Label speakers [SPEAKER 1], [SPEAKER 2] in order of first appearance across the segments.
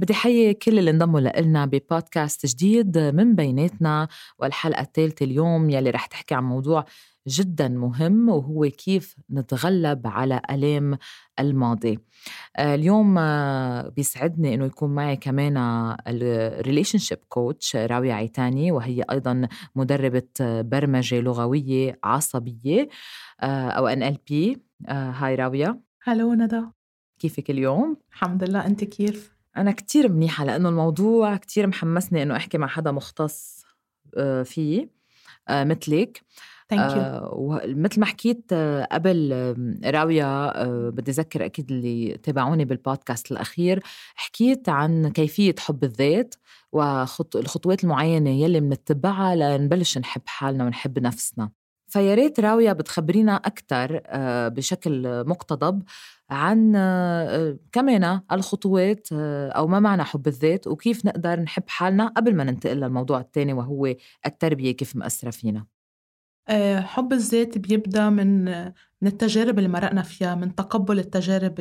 [SPEAKER 1] بدي حيي كل اللي انضموا لنا ببودكاست جديد من بيناتنا والحلقة الثالثة اليوم يلي رح تحكي عن موضوع جدا مهم وهو كيف نتغلب على ألام الماضي. آه، اليوم آه، بيسعدني إنه يكون معي كمان ال relationship coach راوية عيتاني وهي أيضا مدربة برمجة لغوية عصبية آه، أو NLP هاي راوية.
[SPEAKER 2] hello ندى
[SPEAKER 1] كيفك اليوم؟
[SPEAKER 2] الحمد لله. أنت كيف؟
[SPEAKER 1] أنا كتير منيحة لأنه الموضوع كتير محمسني إنه أحكي مع حدا مختص فيه مثلك.
[SPEAKER 2] thank you
[SPEAKER 1] ومثل ما حكيت آه، قبل راوية آه، بدي أذكر أكيد اللي تابعوني بالبودكاست الأخير حكيت عن كيفية حب الذات والخطوات المعينة يلي بنتبعها لنبلش نحب حالنا ونحب نفسنا. فيا ريت راوية بتخبرينا أكثر آه، بشكل مقتضب عن كمان الخطوات أو ما معنى حب الذات وكيف نقدر نحب حالنا قبل ما ننتقل للموضوع الثاني وهو التربية كيف مأثرة فينا؟
[SPEAKER 2] آه، حب الذات بيبدأ من من التجارب اللي مرقنا فيها من تقبل التجارب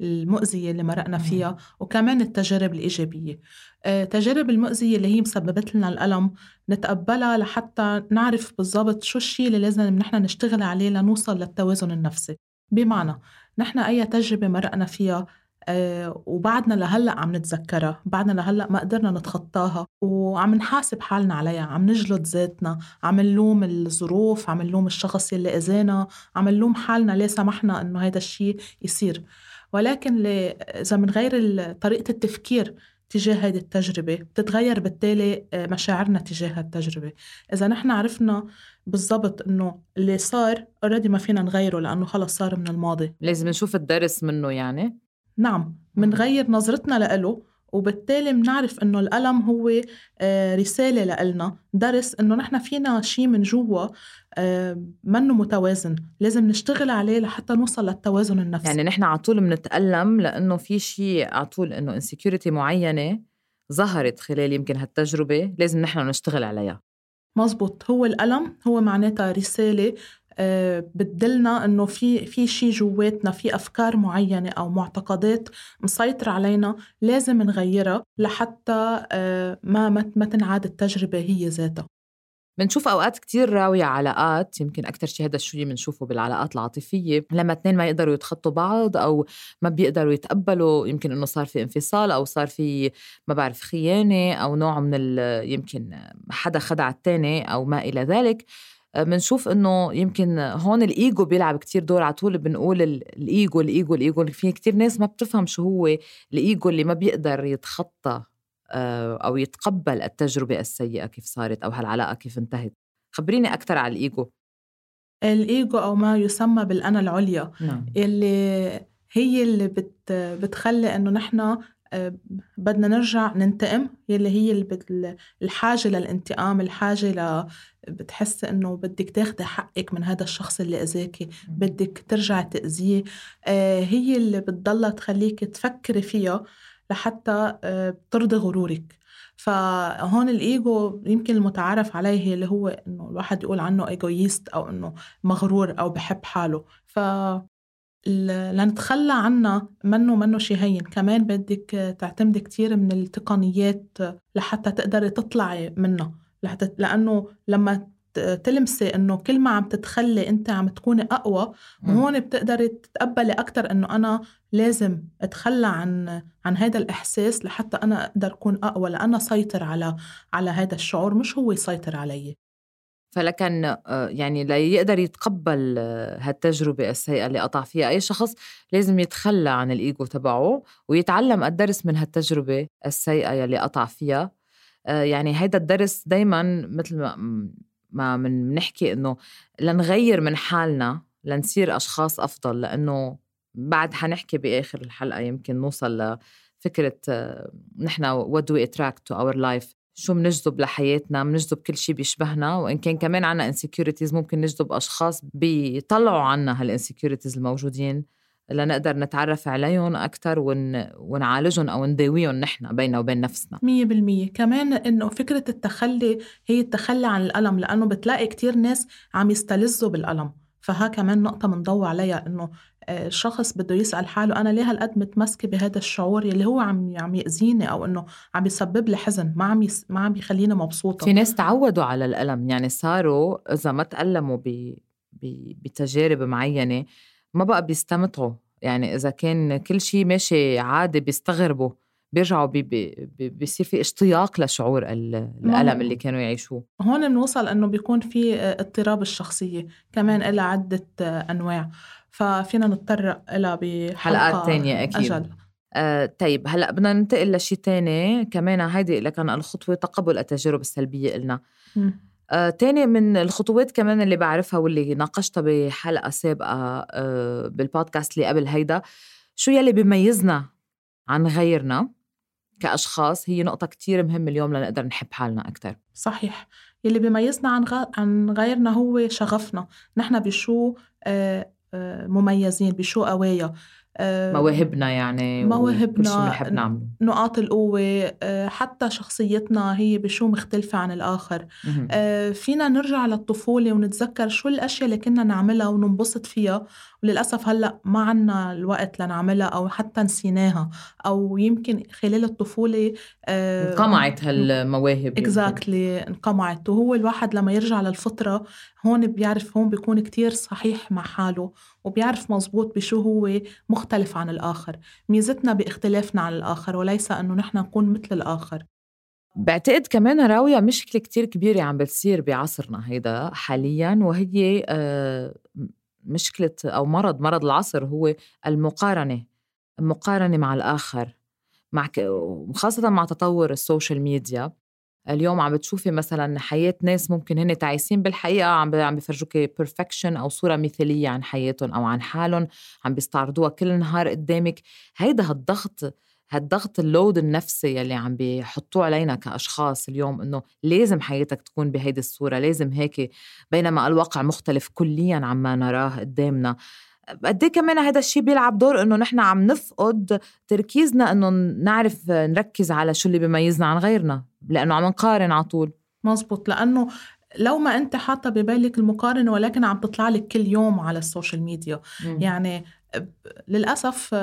[SPEAKER 2] المؤذية اللي مرقنا فيها وكمان التجارب الإيجابية. التجارب آه، المؤذية اللي هي مسببت لنا الألم نتقبلها لحتى نعرف بالضبط شو الشيء اللي لازم نحن نشتغل عليه لنوصل للتوازن النفسي. بمعنى نحن أي تجربة مرقنا فيها آه، وبعدنا لهلأ عم نتذكرها بعدنا لهلأ ما قدرنا نتخطاها وعم نحاسب حالنا عليها عم نجلد ذاتنا عم نلوم الظروف عم نلوم الشخص يلي اذانا عم نلوم حالنا ليه سمحنا إنه هذا الشيء يصير. ولكن إذا بنغير طريقة التفكير تجاه هذه التجربة بتتغير بالتالي آه، مشاعرنا تجاه هالتجربة. إذا نحن عرفنا بالضبط إنه اللي صار already ما فينا نغيره لأنه خلص صار من الماضي.
[SPEAKER 1] لازم نشوف الدرس منه يعني.
[SPEAKER 2] نعم منغير نظرتنا لإله وبالتالي بنعرف إنه الألم هو آه، رسالة لإلنا. درس إنه نحن فينا شيء من جوا آه، منه متوازن. لازم نشتغل عليه لحتى نوصل للتوازن النفسي.
[SPEAKER 1] يعني نحن على طول بنتالم لإنه في شيء على طول إنه insecurity معينة ظهرت خلال يمكن هالتجربة لازم نحن نشتغل عليها.
[SPEAKER 2] مزبوط. هو الألم هو معناتها رسالة بتدلنا إنه في في شيء جواتنا في أفكار معينة أو معتقدات مسيطرة علينا لازم نغيرها لحتى آه، ما ما تنعاد التجربة هي ذاتها.
[SPEAKER 1] بنشوف أوقات كتير راوية علاقات يمكن أكثر شيء هذا الشيء بنشوفه بالعلاقات العاطفية لما اثنين ما يقدروا يتخطوا بعض أو ما بيقدروا يتقبلوا يمكن إنه صار في انفصال أو صار في ما بعرف خيانة أو نوع من يمكن حدا خدع الثاني أو ما إلى ذلك. بنشوف إنه يمكن هون الإيجو بيلعب كتير دور على طول بنقول الإيجو الإيجو الإيجو. في كتير ناس ما بتفهم شو هو الإيجو اللي ما بيقدر يتخطى آه، أو يتقبل التجربة السيئة كيف صارت أو هالعلاقة كيف انتهت. خبريني أكثر على الإيجو.
[SPEAKER 2] الإيجو أو ما يسمى بالأنا العليا. نعم. اللي هي اللي بت بتخلي إنه نحن آه، بدنا نرجع ننتقم يلي هي الحاجة للانتقام الحاجة ل بتحس إنه بدك تاخدي حقك من هذا الشخص اللي اذاكي بدك ترجع تأذيه. آه، هي اللي بتضلها تخليك تفكري فيها لحتى آه، ترضي غرورك. فهون الإيجو يمكن المتعارف عليه اللي هو إنه الواحد يقول عنه ايجويست أو إنه مغرور أو بحب حاله. ف لنتخلى عنها منه منه شي هين كمان بدك تعتمدي كتير من التقنيات لحتى تقدري تطلعي منها. لحتى لأنه لما تلمسي إنه كل ما عم تتخلي أنت عم تكوني أقوى وهون بتقدري تتقبلي أكثر إنه أنا لازم أتخلى عن عن هذا الإحساس لحتى أنا أقدر أكون أقوى لأنا سيطر على على هذا الشعور مش هو يسيطر علي.
[SPEAKER 1] فلكن آه، يعني ليقدر يتقبل آه، هالتجربة السيئة اللي قطع فيها أي شخص لازم يتخلى عن الإيجو تبعه ويتعلم الدرس من هالتجربة السيئة يلي قطع فيها. آه، يعني هيدا الدرس دايما مثل ما ما بنحكي إنه لنغير من حالنا لنصير أشخاص أفضل لأنه بعد حنحكي بآخر الحلقة يمكن نوصل لفكرة نحن what do we attract to our شو بنجذب لحياتنا بنجذب كل شيء بيشبهنا وإن كان كمان عنا insecurities ممكن نجذب أشخاص بيطلعوا عنا هال insecurities الموجودين لنقدر نتعرف عليهم أكثر ون... ونعالجهم أو نداويهم نحن بيننا وبين نفسنا.
[SPEAKER 2] مية بالمية. كمان إنه فكرة التخلي هي التخلي عن الألم لأنه بتلاقي كتير ناس عم يستلذوا بالألم. فها كمان نقطة بنضوي عليها إنه الشخص بده يسأل حاله أنا ليه هالقد متمسكة بهذا الشعور يلي هو عم عم يأذيني أو إنه عم يسبب لي حزن؟ ما عم يس... ما عم يخليني مبسوطة.
[SPEAKER 1] في ناس تعودوا على الألم يعني صاروا إذا ما تألموا ب... ب... بتجارب معينة ما بقى بيستمتعوا. يعني إذا كان كل شيء ماشي عادي بيستغربوا بيرجعوا بي بي بيصير في اشتياق لشعور الألم اللي كانوا يعيشوه.
[SPEAKER 2] هون بنوصل إنه بيكون في اضطراب الشخصية كمان إلى عدة أنواع. ففينا نتطرق لها
[SPEAKER 1] بحلقات تانية أكيد. أجل. آه طيب هلأ بدنا ننتقل لشيء تاني. كمان هيدي لكن الخطوة تقبل التجارب السلبية إلنا. آه تاني من الخطوات كمان اللي بعرفها واللي ناقشتها بحلقة سابقة آه بالبودكاست اللي قبل هيدا شو يلي بيميزنا عن غيرنا كأشخاص؟ هي نقطة كتير مهمة اليوم لنقدر نحب حالنا أكتر.
[SPEAKER 2] صحيح. يلي بيميزنا عن غ... عن غيرنا هو شغفنا. نحن بشو آه مميزين بشو قوايا
[SPEAKER 1] آه، مواهبنا يعني
[SPEAKER 2] مواهبنا
[SPEAKER 1] بنحب نعمله.
[SPEAKER 2] نقاط القوة آه، حتى شخصيتنا هي بشو مختلفة عن الآخر. آه، فينا نرجع للطفولة ونتذكر شو الأشياء اللي كنا نعملها وننبسط فيها. وللأسف هلأ ما عنا الوقت لنعملها أو حتى نسيناها أو يمكن خلال الطفولة
[SPEAKER 1] انقمعت هالمواهب
[SPEAKER 2] اكزاكتلي انقمعت. وهو الواحد لما يرجع للفطرة هون بيعرف هون بيكون كتير صحيح مع حاله وبيعرف مزبوط بشو هو مختلف عن الآخر. ميزتنا باختلافنا عن الآخر وليس أنه نحن نكون مثل الآخر.
[SPEAKER 1] بعتقد كمان راوية مشكلة كتير كبيرة عم بتصير بعصرنا هيدا حاليا وهي آه، مشكلة أو مرض مرض العصر هو المقارنة المقارنة مع الآخر. مع خاصة مع تطور ال social media. اليوم عم بتشوفي مثلا حياة ناس ممكن هن تعيسين بالحقيقة عم عم بيفرجوكي perfection أو صورة مثالية عن حياتهم أو عن حالهم عم بيستعرضوها كل نهار قدامك. هيدا هالضغط هالضغط ال load النفسي يلي عم بيحطوه علينا كأشخاص اليوم إنه لازم حياتك تكون بهيدي الصورة لازم هيك بينما الواقع مختلف كليا عما نراه قدامنا. قد إيه كمان هذا الشيء بيلعب دور إنه نحن عم نفقد تركيزنا إنه نعرف نركز على شو اللي بيميزنا عن غيرنا لأنه عم نقارن على طول.
[SPEAKER 2] مزبوط. لأنه لو ما أنت حاطة ببالك المقارنة ولكن عم تطلع لك كل يوم على السوشيال ميديا م. يعني للأسف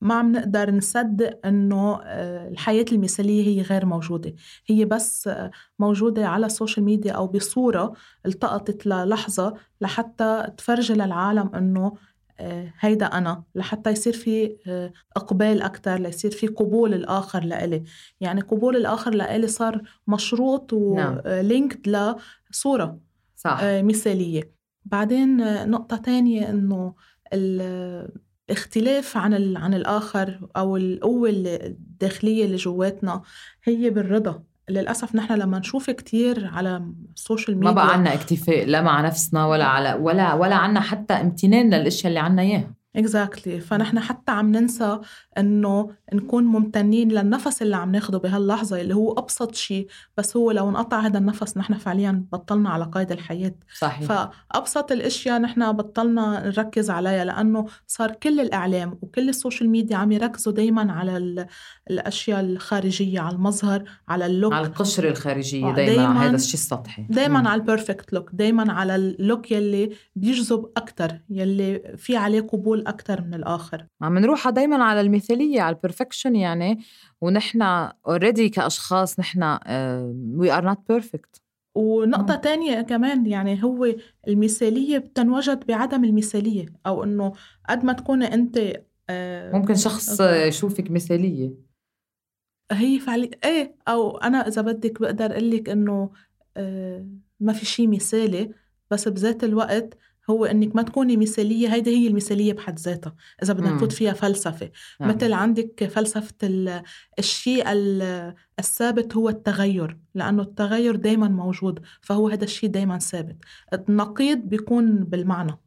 [SPEAKER 2] ما عم نقدر نصدق أنه الحياة المثالية هي غير موجودة هي بس موجودة على السوشيال ميديا أو بصورة التقطت للحظة لحتى تفرجي للعالم أنه آه، هيدا أنا لحتى يصير في آه، إقبال أكتر ليصير في قبول الآخر لإلي يعني قبول الآخر لإلي صار مشروط ولينكد نعم. لصورة صح. آه، مثالية بعدين نقطة تانية إنه الاختلاف عن عن الآخر أو القوة الداخلية اللي جواتنا هي بالرضا. للأسف نحن لما نشوف كتير على ال social media
[SPEAKER 1] ما بقى عنا اكتفاء لا مع نفسنا ولا على ولا ولا عنا حتى امتنان للأشياء اللي عنا إياها.
[SPEAKER 2] exactly exactly. فنحن حتى عم ننسى إنه نكون ممتنين للنفس اللي عم ناخده بهاللحظة اللي هو أبسط شيء بس هو لو انقطع هذا النفس نحن فعليا بطلنا على قيد الحياة.
[SPEAKER 1] صحيح.
[SPEAKER 2] فأبسط الأشياء نحن بطلنا نركز عليها لأنه صار كل الإعلام وكل ال social media عم يركزوا دائما على الأشياء الخارجية على المظهر على ال look.
[SPEAKER 1] على القشرة الخارجية دائما هذا الشيء السطحي.
[SPEAKER 2] دائما على ال perfect look دائما على ال look يلي بيجذب أكثر يلي في عليه قبول أكثر من الآخر.
[SPEAKER 1] عم نروح دائما على المثالية على ال perfection يعني ونحن already كأشخاص نحن we are not perfect
[SPEAKER 2] ونقطة مم. تانية كمان يعني هو المثالية بتنوجد بعدم المثالية أو إنه قد ما تكوني أنت
[SPEAKER 1] آه ممكن شخص يشوفك مثالية.
[SPEAKER 2] هي فعليا إيه أو أنا إذا بدك بقدر أقول لك إنه آه ما في شيء مثالي بس بذات الوقت هو إنك ما تكوني مثالية هيدي هي المثالية بحد ذاتها إذا بدنا نفوت فيها فلسفة. نعم. مثل عندك فلسفة الشيء الثابت هو التغير لأنه التغير دائما موجود فهو هذا الشيء دائما ثابت. النقيض بيكون بالمعنى.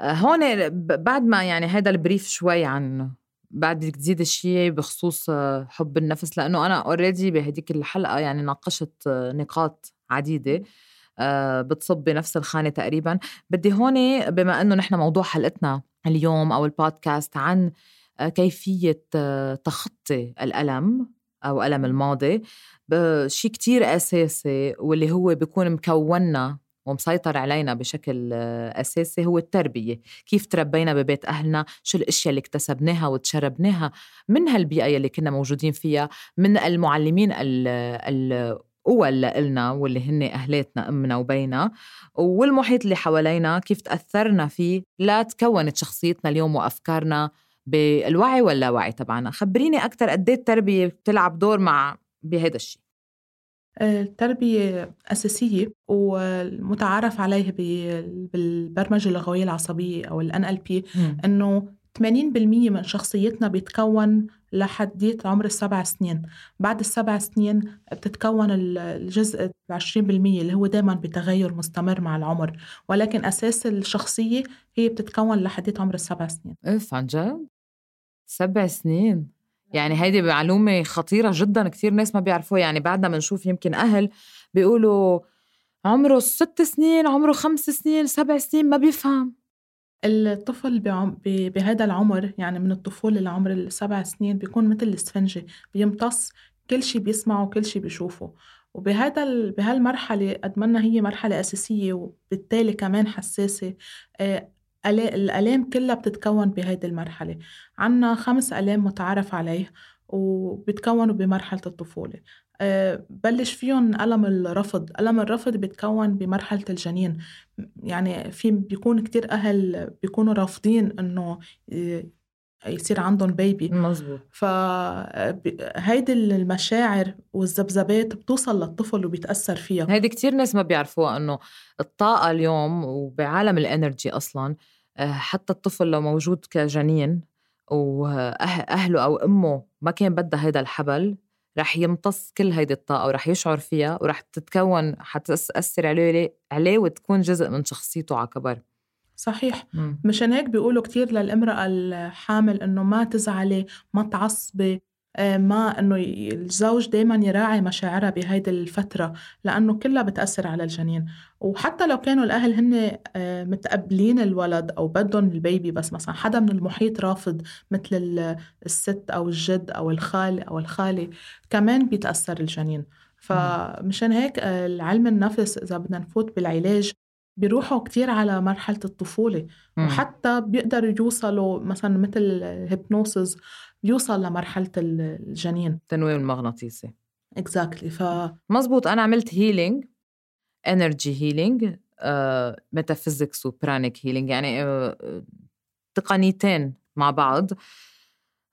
[SPEAKER 1] هون بعد ما يعني هذا ال brief شوي عن بعد بدك تزيد شيء بخصوص حب النفس لأنه أنا already بهديك الحلقة يعني ناقشت نقاط عديدة. آه، بتصب بنفس الخانة تقريبا. بدي هون بما أنه نحن موضوع حلقتنا اليوم أو البودكاست عن آه، كيفية آه، تخطي الألم أو ألم الماضي شيء كتير أساسي واللي هو بيكون مكوننا ومسيطر علينا بشكل أساسي هو التربية. كيف تربينا ببيت أهلنا؟ شو الأشياء اللي اكتسبناها وتشربناها؟ من هالبيئة اللي كنا موجودين فيها؟ من المعلمين ال قوى لنا واللي هن أهلاتنا أمنا وبينا والمحيط اللي حوالينا كيف تأثرنا فيه لا تكونت شخصيتنا اليوم وأفكارنا بالوعي واللاوعي تبعنا. خبريني أكثر قد التربية بتلعب دور مع بهذا الشيء
[SPEAKER 2] التربية أساسية والمتعارف عليه بالبرمجة اللغوية العصبية أو ال NLP إنه 80% من شخصيتنا بيتكون لحديت عمر السبع سنين. بعد السبع سنين بتتكون الجزء 20% اللي هو دائما بتغير مستمر مع العمر. ولكن أساس الشخصية هي بتتكون لحديت عمر السبع سنين.
[SPEAKER 1] اف عن جد؟ سبع سنين. يعني هيدي معلومة خطيرة جدا كثير ناس ما بيعرفوها. يعني بعدنا بنشوف يمكن أهل بيقولوا عمره ست سنين عمره خمس سنين سبع سنين ما بيفهم.
[SPEAKER 2] الطفل بهذا العمر يعني من الطفولة لعمر السبع سنين بيكون مثل الإسفنجة بيمتص كل شيء بيسمعه وكل شيء بيشوفه. وبهذا ال... بهالمرحلة قد ما هي مرحلة أساسية وبالتالي كمان حساسة آه الآلام كلها بتتكون بهذه المرحلة. عنا خمس آلام متعارف عليه. وبتكونوا بمرحلة الطفولة. آه، بلش فيهم ألم الرفض. ألم الرفض بيتكون بمرحلة الجنين. يعني في بيكون كتير أهل بيكونوا رافضين إنه يصير عندهم بيبي
[SPEAKER 1] مزبوط
[SPEAKER 2] فهيدي المشاعر والذبذبات بتوصل للطفل وبيتأثر فيها.
[SPEAKER 1] هيدي كتير ناس ما بيعرفوها إنه الطاقة اليوم وبعالم الانرجي أصلا آه، حتى الطفل لو موجود كجنين وأهله أو أمه ما كان بدها هيدا الحبل رح يمتص كل هيدي الطاقة ورح يشعر فيها ورح تتكون حتأثر عليه عليه وتكون جزء من شخصيته على كبر.
[SPEAKER 2] صحيح. مشان هيك بيقولوا كتير للامرأة الحامل إنه ما تزعلي ما تعصبي. آه، ما إنه الزوج دائما يراعي مشاعرها بهيدي الفترة لأنه كلها بتأثر على الجنين. وحتى لو كانوا الأهل هن آه، متقبلين الولد أو بدهم البيبي بس مثلا حدا من المحيط رافض مثل الست أو الجد أو الخال أو الخالة كمان بيتأثر الجنين. فمشان هيك آه، العلم النفس إذا بدنا نفوت بالعلاج بيروحوا كتير على مرحلة الطفولة. مم. وحتى بيقدروا يوصلوا مثلا مثل الهيبنوسز بيوصل لمرحلة الجنين.
[SPEAKER 1] التنويم المغناطيسي.
[SPEAKER 2] exactly ف
[SPEAKER 1] مزبوط أنا عملت healing energy healing metaphysics و pranic healing يعني uh, تقنيتين مع بعض.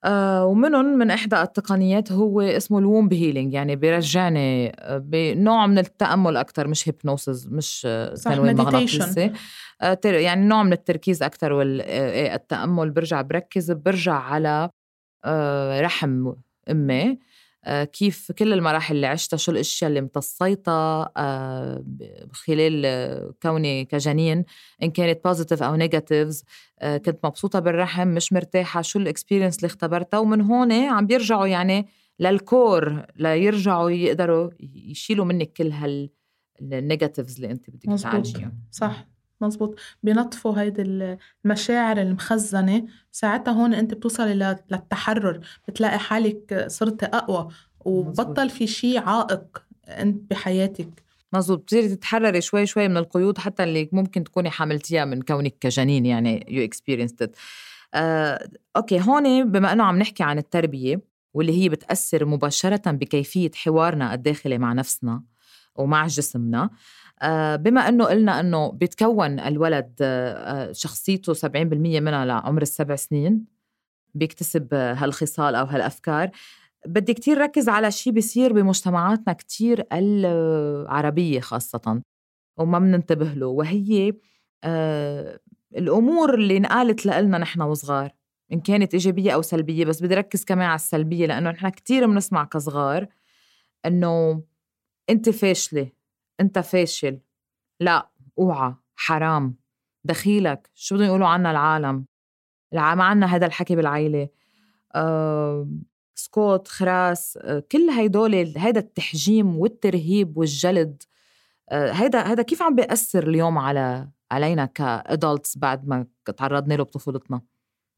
[SPEAKER 1] آه ومنهم من إحدى التقنيات هو اسمه ال womb healing يعني بيرجعني بنوع من التأمل أكثر مش hypnosis مش تنويم مغناطيسي. يعني نوع من التركيز أكثر والتأمل برجع بركز برجع على رحم أمي آه، كيف كل المراحل اللي عشتها شو الأشياء اللي امتصيتها آه، خلال آه، كوني كجنين إن كانت positive أو negatives كنت مبسوطة بالرحم مش مرتاحة شو ال experience اللي اختبرتها؟ ومن هون عم بيرجعوا يعني لل core ليرجعوا يقدروا يشيلوا منك كل هال ال negatives اللي أنت بدك تعالجيها
[SPEAKER 2] صح. مزبوط بينطفوا هيدي المشاعر المخزنة. ساعتها هون أنت بتوصلي للتحرر. بتلاقي حالك صرتي أقوى وبطل في شيء عائق أنت بحياتك.
[SPEAKER 1] مزبوط بتصيري تتحرري شوي شوي من القيود حتى اللي ممكن تكوني حملتيها من كونك كجنين يعني you experienced آه، okay. هون بما إنه عم نحكي عن التربية واللي هي بتأثر مباشرة بكيفية حوارنا الداخلي مع نفسنا ومع جسمنا بما إنه قلنا إنه بيتكون الولد آه، شخصيته 70% منها لعمر السبع سنين بيكتسب هالخصال أو هالأفكار بدي كتير ركز على شيء بيصير بمجتمعاتنا كتير العربية خاصة وما بننتبه له وهي آه، الأمور اللي انقالت لنا نحن وصغار إن كانت إيجابية أو سلبية بس بدي ركز كمان على السلبية لأنه نحن كتير بنسمع كصغار إنه أنت فاشلة أنت فاشل. لا أوعى. حرام. دخيلك. شو بدهم يقولوا عنا العالم؟ ما عنا هذا الحكي بالعيلة. أه سكوت خراس أه كل هيدول هيدا التحجيم والترهيب والجلد أه هيدا هيدا كيف عم بيأثر اليوم على علينا كأدلتس بعد ما تعرضنا له بطفولتنا؟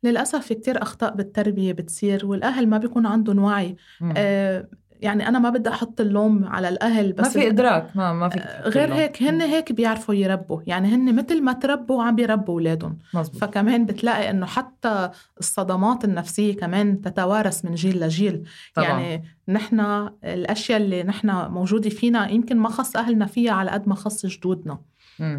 [SPEAKER 2] للأسف في كتير أخطاء بالتربية بتصير والأهل ما بيكون عندهم وعي. آه يعني أنا ما بدي أحط اللوم على الأهل
[SPEAKER 1] بس ما في إدراك ما ما في
[SPEAKER 2] غير هيك هن هيك بيعرفوا يربوا يعني هن مثل ما تربوا عم بيربوا أولادهم. فكمان بتلاقي إنه حتى الصدمات النفسية كمان تتوارث من جيل لجيل. طبعا. يعني نحن الأشياء اللي نحن موجودة فينا يمكن ما خص أهلنا فيها على قد ما خص جدودنا.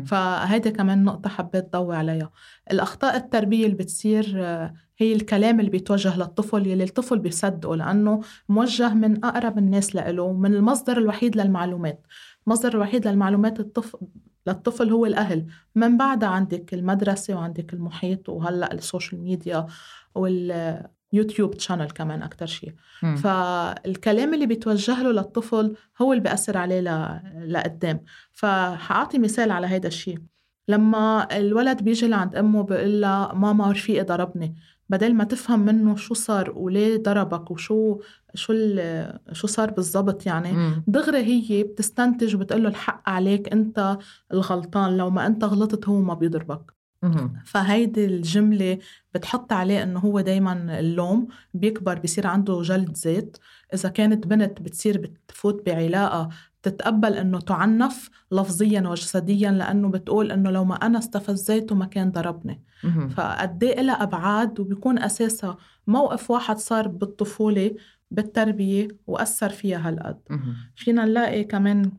[SPEAKER 2] فهيدي كمان نقطة حبيت ضوي عليها. الأخطاء التربية اللي بتصير آه، هي الكلام اللي بيتوجه للطفل يلي الطفل بيصدقه لأنه موجه من أقرب الناس له من المصدر الوحيد للمعلومات. المصدر الوحيد للمعلومات الطفل للطفل هو الأهل. من بعدها عندك المدرسة وعندك المحيط وهلأ ال social media وال YouTube channel كمان أكتر شيء م. فالكلام اللي بيتوجه له للطفل هو اللي بيأثر عليه ل... لقدام. فحأعطي مثال على هيدا الشيء لما الولد بيجي لعند أمه بيقول لها ماما رفيقي ضربني بدل ما تفهم منه شو صار وليه ضربك وشو شو شو صار بالضبط يعني. دغري هي بتستنتج وبتقول له الحق عليك أنت الغلطان لو ما أنت غلطت هو ما بيضربك. فهيدي الجملة بتحط عليه إنه هو دايما اللوم بيكبر بيصير عنده جلد زيت. إذا كانت بنت بتصير بتفوت بعلاقة تتقبل إنه تعنف لفظيا وجسديا لأنه بتقول إنه لو ما أنا استفزيته ما كان ضربني. فقد إيه لها أبعاد وبيكون أساسها موقف واحد صار بالطفولة بالتربية وأثر فيها هالقد. فينا نلاقي كمان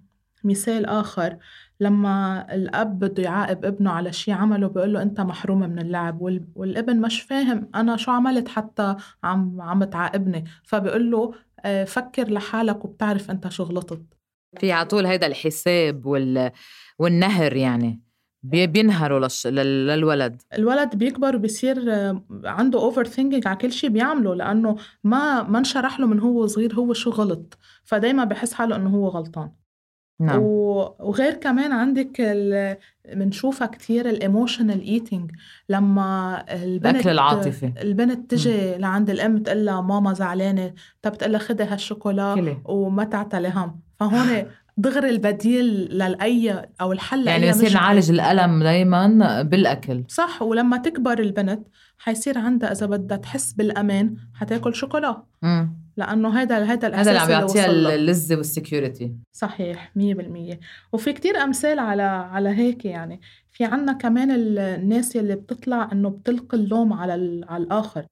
[SPEAKER 2] مثال آخر. لما الأب بده يعاقب ابنه على شيء عمله بيقول له أنت محروم من اللعب والابن مش فاهم أنا شو عملت حتى عم عم تعاقبني. فبيقول له آه، فكر لحالك وبتعرف أنت شو غلطت.
[SPEAKER 1] في على طول هيدا الحساب وال... والنهر يعني بينهروا للش... للولد.
[SPEAKER 2] الولد بيكبر وبيصير آه، عنده overthinking على كل شيء بيعمله لأنه ما ما انشرح له من هو صغير هو شو غلط. فدايما بحس حاله إنه هو غلطان. نعم. وغير كمان عندك بنشوفها كثير ال emotional eating لما البنت
[SPEAKER 1] الأكل العاطفي.
[SPEAKER 2] البنت تجي م. لعند الأم تقول لها ماما زعلانة طب تقول لها خذي هالشوكولا وما تعتلي هم فهون دغري البديل للأي أو الحل
[SPEAKER 1] يعني نصير نعالج الألم دائما بالأكل.
[SPEAKER 2] صح ولما تكبر البنت حيصير عندها إذا بدها تحس بالأمان حتاكل شوكولا. لأنه هذا هذا الاساس
[SPEAKER 1] هذا اللي عم يعطيها اللذه وال security
[SPEAKER 2] صحيح 100% وفي كتير أمثال على على هيك يعني. في عنا كمان الناس اللي بتطلع إنه بتلقي اللوم على على الآخر.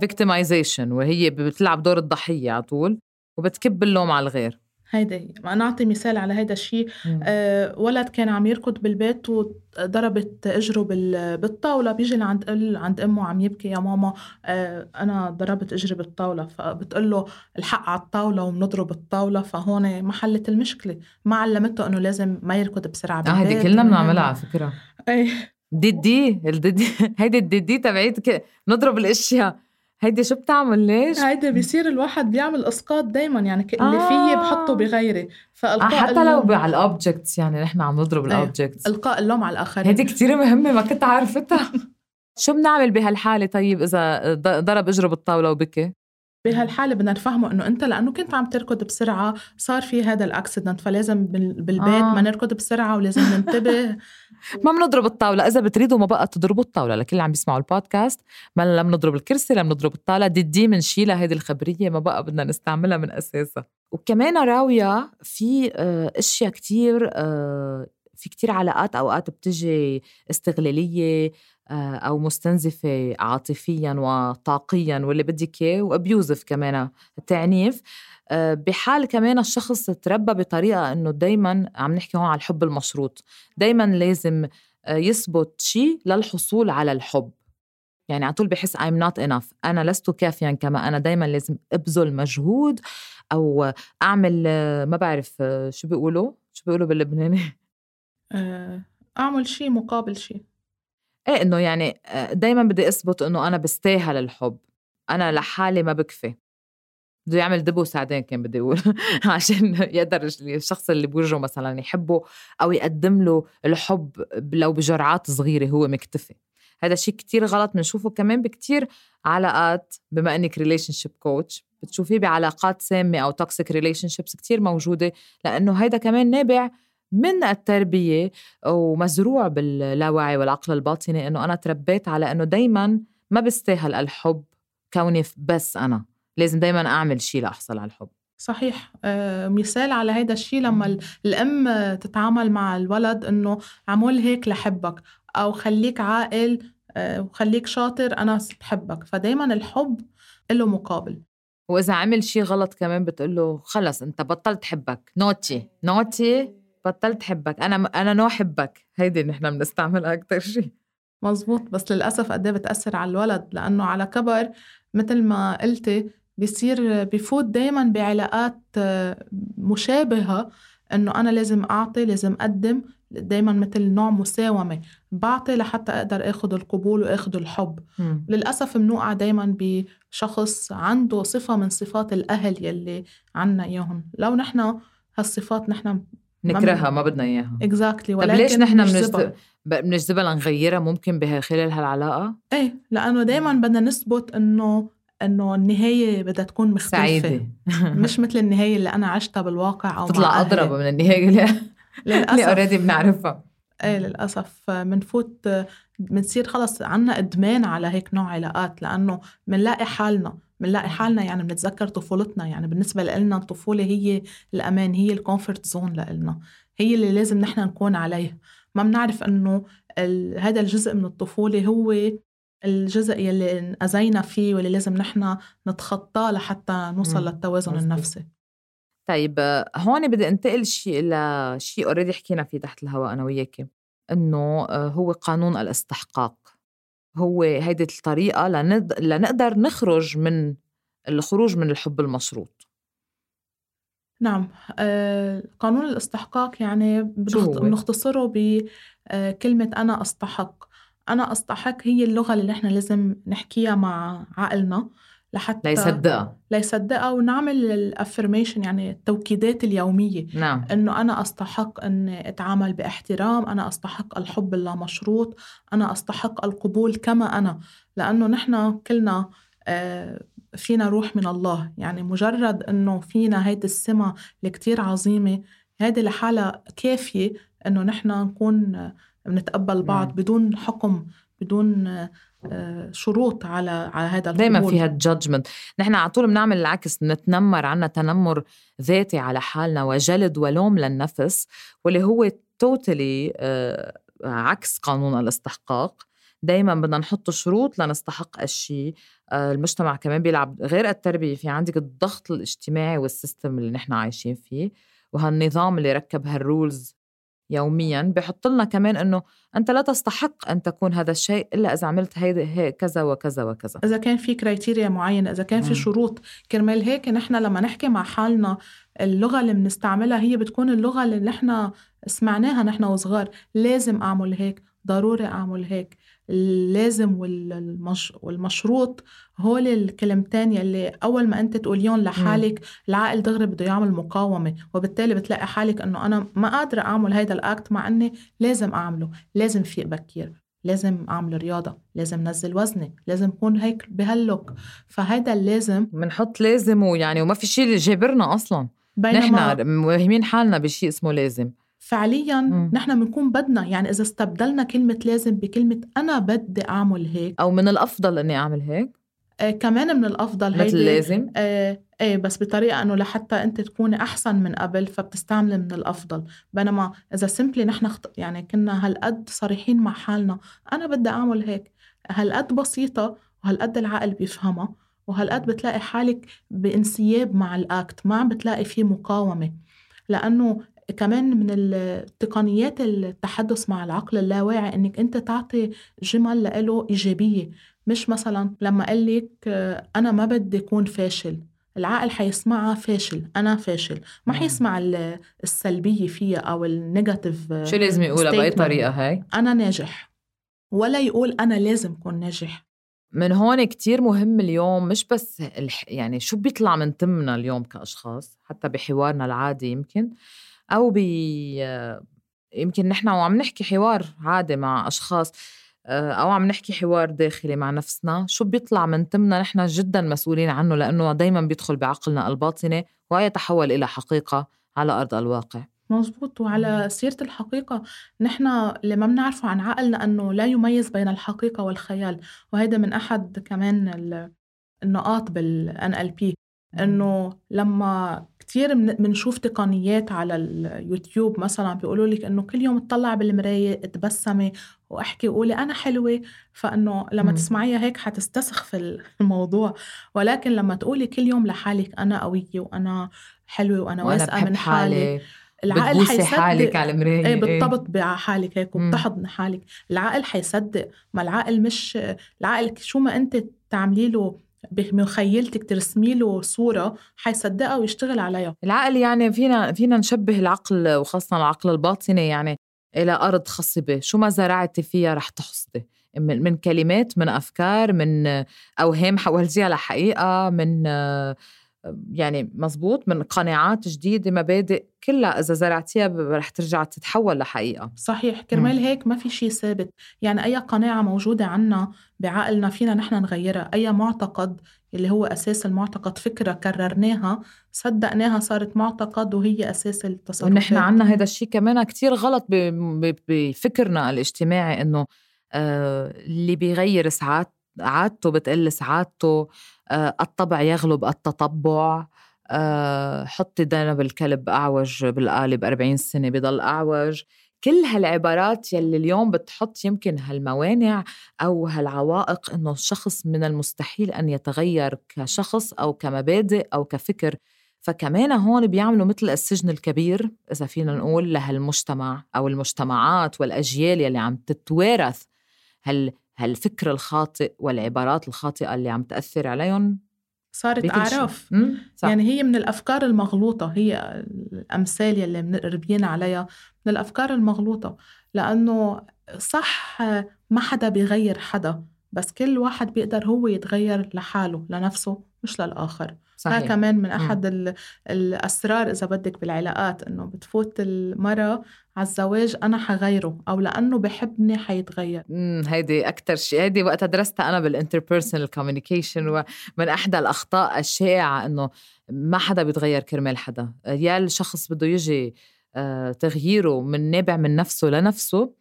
[SPEAKER 1] victimization وهي بتلعب دور الضحية على طول وبتكب اللوم على الغير.
[SPEAKER 2] هيدا هي. ما نعطي مثال على هيدا الشيء آه ولد كان عم يركض بالبيت وضربت إجره بالطاولة بيجي لعند عند أمه عم يبكي يا ماما آه أنا ضربت إجري بالطاولة. فبتقول له الحق على الطاولة وبنضرب الطاوله فهون ما حلت المشكلة. ما علمته إنه لازم ما يركض بسرعة
[SPEAKER 1] بالبيت آه هيدي كلنا بنعملها على فكرة. اي دي الديدي هيدي الديدي تبعيت نضرب الأشياء. هيدي شو بتعمل ليش؟
[SPEAKER 2] هيدي بيصير الواحد بيعمل أسقاط دايما يعني اللي آه. فيه بحطه بغيري
[SPEAKER 1] فألقاء آه حتى لو على ال objects يعني نحن عم نضرب ال
[SPEAKER 2] objects ألقاء اللوم على الآخرين
[SPEAKER 1] هيدي كثير مهمة ما كنت عارفتها شو بنعمل بهالحالة طيب إذا ضرب اجره بالطاوله وبكي؟
[SPEAKER 2] بهالحالة بدنا نفهمه إنه أنت لأنه كنت عم تركض بسرعة صار في هذا ال accident فلازم بالبيت آه. ما نركض بسرعة ولازم ننتبه.
[SPEAKER 1] ما بنضرب الطاولة. إذا بتريدوا ما بقى تضربوا الطاولة. لكل اللي عم بيسمعوا البودكاست ما لم نضرب الكرسي لم نضرب الطاولة. دي دي منشيلها هيدي الخبرية ما بقى بدنا نستعملها من أساسها. وكمان راوية في آه، أشياء كتير آه، في كتير علاقات أوقات بتجي استغلالية آه، أو مستنزفة عاطفيا وطاقيا واللي بدك إياه وأبيوزف كمان التعنيف. آه، بحال كمان الشخص تربى بطريقة إنه دايما عم نحكي هون على الحب المشروط. دايما لازم آه، يثبت شيء للحصول على الحب. يعني على طول بحس I'm not enough. أنا لست كافيا كما أنا. دايما لازم أبذل مجهود أو أعمل ما بعرف شو بيقولوا؟ شو بيقولوا باللبناني؟
[SPEAKER 2] أعمل شيء مقابل شيء.
[SPEAKER 1] إيه إنه يعني آه، دايما بدي أثبت إنه أنا بستاهل الحب. أنا لحالي ما بكفي. بده يعمل دبو ساعدين كان بدي أقول عشان يقدر الشخص اللي بوجهه مثلا يحبه أو يقدم له الحب لو بجرعات صغيرة هو مكتفي. هذا شيء كتير غلط بنشوفه كمان بكتير علاقات بما إنك relationship coach بتشوفيه بعلاقات سامة أو toxic relationships كتير موجودة لأنه هيدا كمان نابع من التربية ومزروع باللاوعي والعقل الباطني إنه أنا تربيت على إنه دايما ما بستاهل الحب كوني بس أنا. لازم دايما أعمل شيء لأحصل على الحب.
[SPEAKER 2] صحيح. آه، مثال على هيدا الشيء لما الأم تتعامل مع الولد إنه عمول هيك لحبك أو خليك عاقل آه، وخليك شاطر أنا بحبك. فدايما الحب له مقابل.
[SPEAKER 1] وإذا عمل شيء غلط كمان بتقول له خلص أنت بطلت حبك. Naughty. Naughty. بطلت حبك أنا أنا نو حبك هيدي نحن بنستعملها أكثر شيء.
[SPEAKER 2] مزبوط بس للأسف قد إيه بتأثر على الولد؟ لأنه على كبر مثل ما قلتي بيصير بفوت دايما بعلاقات آه، مشابهة. إنه أنا لازم أعطي لازم أقدم دايما مثل نوع مساومة. بعطي لحتى أقدر اخذ القبول واخذ الحب. م. للأسف بنوقع دايما بشخص عنده صفة من صفات الأهل يلي عنا إياهم. لو نحن هالصفات نحن
[SPEAKER 1] نكرهها ما بدنا إياها.
[SPEAKER 2] Exactly
[SPEAKER 1] ولكن ليش نحن بنجذبها بنجذبها لنغيرها ممكن خلال هالعلاقة؟
[SPEAKER 2] إيه لأنه دائما بدنا نثبت انه إنه النهاية بدها تكون مختلفة. سعيدة. مش مثل النهاية اللي أنا عشتها بالواقع أو
[SPEAKER 1] تطلع أضرب من النهاية اللي للأسف. اللي already بنعرفها.
[SPEAKER 2] إيه للأسف. بنفوت بنصير خلص عنا إدمان على هيك نوع علاقات لأنه بنلاقي حالنا. بنلاقي حالنا يعني بنتذكر طفولتنا يعني بالنسبة لنا الطفولة هي الأمان هي ال comfort zone لنا هي اللي لازم نحن نكون عليها. ما بنعرف إنه هذا الجزء من الطفولة هو الجزء يلي انأذينا فيه واللي لازم نحن نتخطاه لحتى نوصل مم. للتوازن النفسي.
[SPEAKER 1] طيب هون بدي انتقل شيء لشيء already حكينا فيه تحت الهواء أنا وياك إنه آه، هو قانون الاستحقاق. هو هيدي الطريقة لند... لنقدر نخرج من الخروج من الحب المشروط.
[SPEAKER 2] نعم. آه، قانون الاستحقاق يعني بنختصره بكلمة آه، أنا أستحق. أنا أستحق هي اللغة اللي نحن لازم نحكيها مع عقلنا. لحتى
[SPEAKER 1] ليصدقها.
[SPEAKER 2] ليصدقها ونعمل الأفرميشن يعني التوكيدات اليومية.
[SPEAKER 1] نعم.
[SPEAKER 2] إنه أنا أستحق إن أتعامل بإحترام أنا أستحق الحب اللامشروط أنا أستحق القبول كما أنا. لأنه نحن كلنا آه، فينا روح من الله. يعني مجرد إنه فينا هيدي السمة اللي كتير عظيمة هيدي لحالها كافية إنه نحن نكون بنتقبل بعض مم. بدون حكم بدون شروط على على هذا القبول
[SPEAKER 1] دائما فيها ال judgment نحن على طول بنعمل العكس نتنمر عنا تنمر ذاتي على حالنا وجلد ولوم للنفس واللي هو totally آه، عكس قانون الاستحقاق. دايما بدنا نحط شروط لنستحق الشيء آه، المجتمع كمان بيلعب غير التربية في عندك الضغط الاجتماعي وال system اللي نحن عايشين فيه وهالنظام اللي ركب هال rules يوميا بحط لنا كمان إنه أنت لا تستحق أن تكون هذا الشيء إلا إذا عملت هيدا كذا وكذا وكذا.
[SPEAKER 2] إذا كان في criteria معينة إذا كان في شروط. كرمال هيك نحن لما نحكي مع حالنا اللغة اللي بنستعملها هي بتكون اللغة اللي نحن سمعناها نحن وصغار. لازم أعمل هيك ضروري أعمل هيك. اللازم والمش... والمشروط هول الكلمتين يلي أول ما أنت تقوليهم لحالك العقل دغري بده يعمل مقاومة وبالتالي بتلاقي حالك أنه أنا ما قادرة أعمل هيدا الأكت مع أني لازم أعمله لازم فيق بكير لازم أعمل رياضة لازم نزل وزني لازم أكون هيك بهاللوك. فهيدا اللازم
[SPEAKER 1] بنحط لازم ويعني وما في شيء جابرنا بينما نحن موهمين حالنا بشيء اسمه لازم.
[SPEAKER 2] فعليا مم. نحن بنكون بدنا يعني إذا استبدلنا كلمة لازم بكلمة أنا بدي أعمل هيك.
[SPEAKER 1] أو من الأفضل إني أعمل هيك؟
[SPEAKER 2] آه كمان من الأفضل
[SPEAKER 1] مثل لازم؟
[SPEAKER 2] آه إيه بس بطريقة إنه لحتى أنت تكوني أحسن من قبل فبتستعملي من الأفضل. بينما إذا سمبلي نحن خط... يعني كنا هالقد صريحين مع حالنا أنا بدي أعمل هيك. هالقد بسيطة وهالقد العقل بيفهمها وهالقد بتلاقي حالك بانسياب مع ال act ما عم بتلاقي فيه مقاومة. لأنه كمان من التقنيات التحدث مع العقل اللاواعي إنك أنت تعطي جمل له إيجابية. مش مثلا لما قال لك أنا ما بدي أكون فاشل. العقل حيسمعها فاشل أنا فاشل. ما حيسمع السلبية فيها أو ال negative
[SPEAKER 1] شو لازم يقولها بأي طريقة هاي؟
[SPEAKER 2] أنا ناجح. ولا يقول أنا لازم أكون ناجح.
[SPEAKER 1] من هون كتير مهم اليوم مش بس الح... يعني شو بيطلع من تمنا اليوم كأشخاص حتى بحوارنا العادي يمكن أو ب يمكن نحن وعم نحكي حوار عادي مع أشخاص آه، أو عم نحكي حوار داخلي مع نفسنا شو بيطلع من تمنا نحن جدا مسؤولين عنه لأنه دائما بيدخل بعقلنا الباطني ويتحول إلى حقيقة على أرض الواقع.
[SPEAKER 2] مزبوط وعلى سيرة الحقيقة نحن اللي ما بنعرفه عن عقلنا أنه لا يميز بين الحقيقة والخيال وهذا من أحد كمان النقاط بال NLP إنه لما كثير بنشوف تقنيات على اليوتيوب مثلا بيقولوا لك إنه كل يوم تطلع بالمراية تبسمي واحكي وقولي أنا حلوة. فإنه لما مم. تسمعيها هيك حتستسخ في الموضوع. ولكن لما تقولي كل يوم لحالك أنا قوية وأنا حلوة وأنا واثقة من حالي
[SPEAKER 1] العقل حيصدق. حالك على المراية
[SPEAKER 2] إيه بتطبط بحالك هيك وبتحضن حالك. العقل حيصدق. ما العقل مش العقل شو ما أنت تعملي له بمخيلتك ترسمي له صورة حيصدقها ويشتغل عليها.
[SPEAKER 1] العقل يعني فينا فينا نشبه العقل وخاصة العقل الباطني يعني إلى أرض خصبه شو ما زرعتي فيها رح تحصدي من, من كلمات من أفكار من أوهام حولتيها لحقيقة من يعني مزبوط من قناعات جديدة مبادئ كلها إذا زرعتيها رح ترجع تتحول لحقيقة.
[SPEAKER 2] صحيح كرمال هيك ما في شيء ثابت. يعني أي قناعة موجودة عنا بعقلنا فينا نحن نغيرها. أي معتقد اللي هو أساس المعتقد فكرة كررناها صدقناها صارت معتقد وهي أساس التصرفات.
[SPEAKER 1] ونحن عنا هذا الشيء كمان كتير غلط بفكرنا الاجتماعي إنه آه اللي بيغير ساعات عادته بتقل سعادته الطبع يغلب التطبع. آه، حطي ذنب الكلب أعوج بالقالب 40 سنة بضل أعوج. كل هالعبارات يلي اليوم بتحط يمكن هالموانع أو هالعوائق إنه الشخص من المستحيل أن يتغير كشخص أو كمبادئ أو كفكر. فكمان هون بيعملوا مثل السجن الكبير إذا فينا نقول لهالمجتمع أو المجتمعات والأجيال يلي عم تتوارث. هالفكر الخاطئ والعبارات الخاطئة اللي عم تأثر عليهم؟
[SPEAKER 2] صارت أعراف. يعني هي من الأفكار المغلوطة هي الأمثال يلي ربينا عليها من الأفكار المغلوطة لأنه صح ما حدا بيغير حدا بس كل واحد بيقدر هو يتغير لحاله لنفسه مش للآخر. صحيح. هذا كمان من أحد م. الأسرار إذا بدك بالعلاقات إنه بتفوت المرأة على الزواج أنا حغيره أو لأنه بحبني حيتغير
[SPEAKER 1] امم هيدي أكتر شيء هيدي وقتها درستها أنا بال interpersonal communication ومن إحدى الأخطاء الشائعة إنه ما حدا بيتغير كرمال حدا يا الشخص بده يجي آه، تغييره من نابع من نفسه لنفسه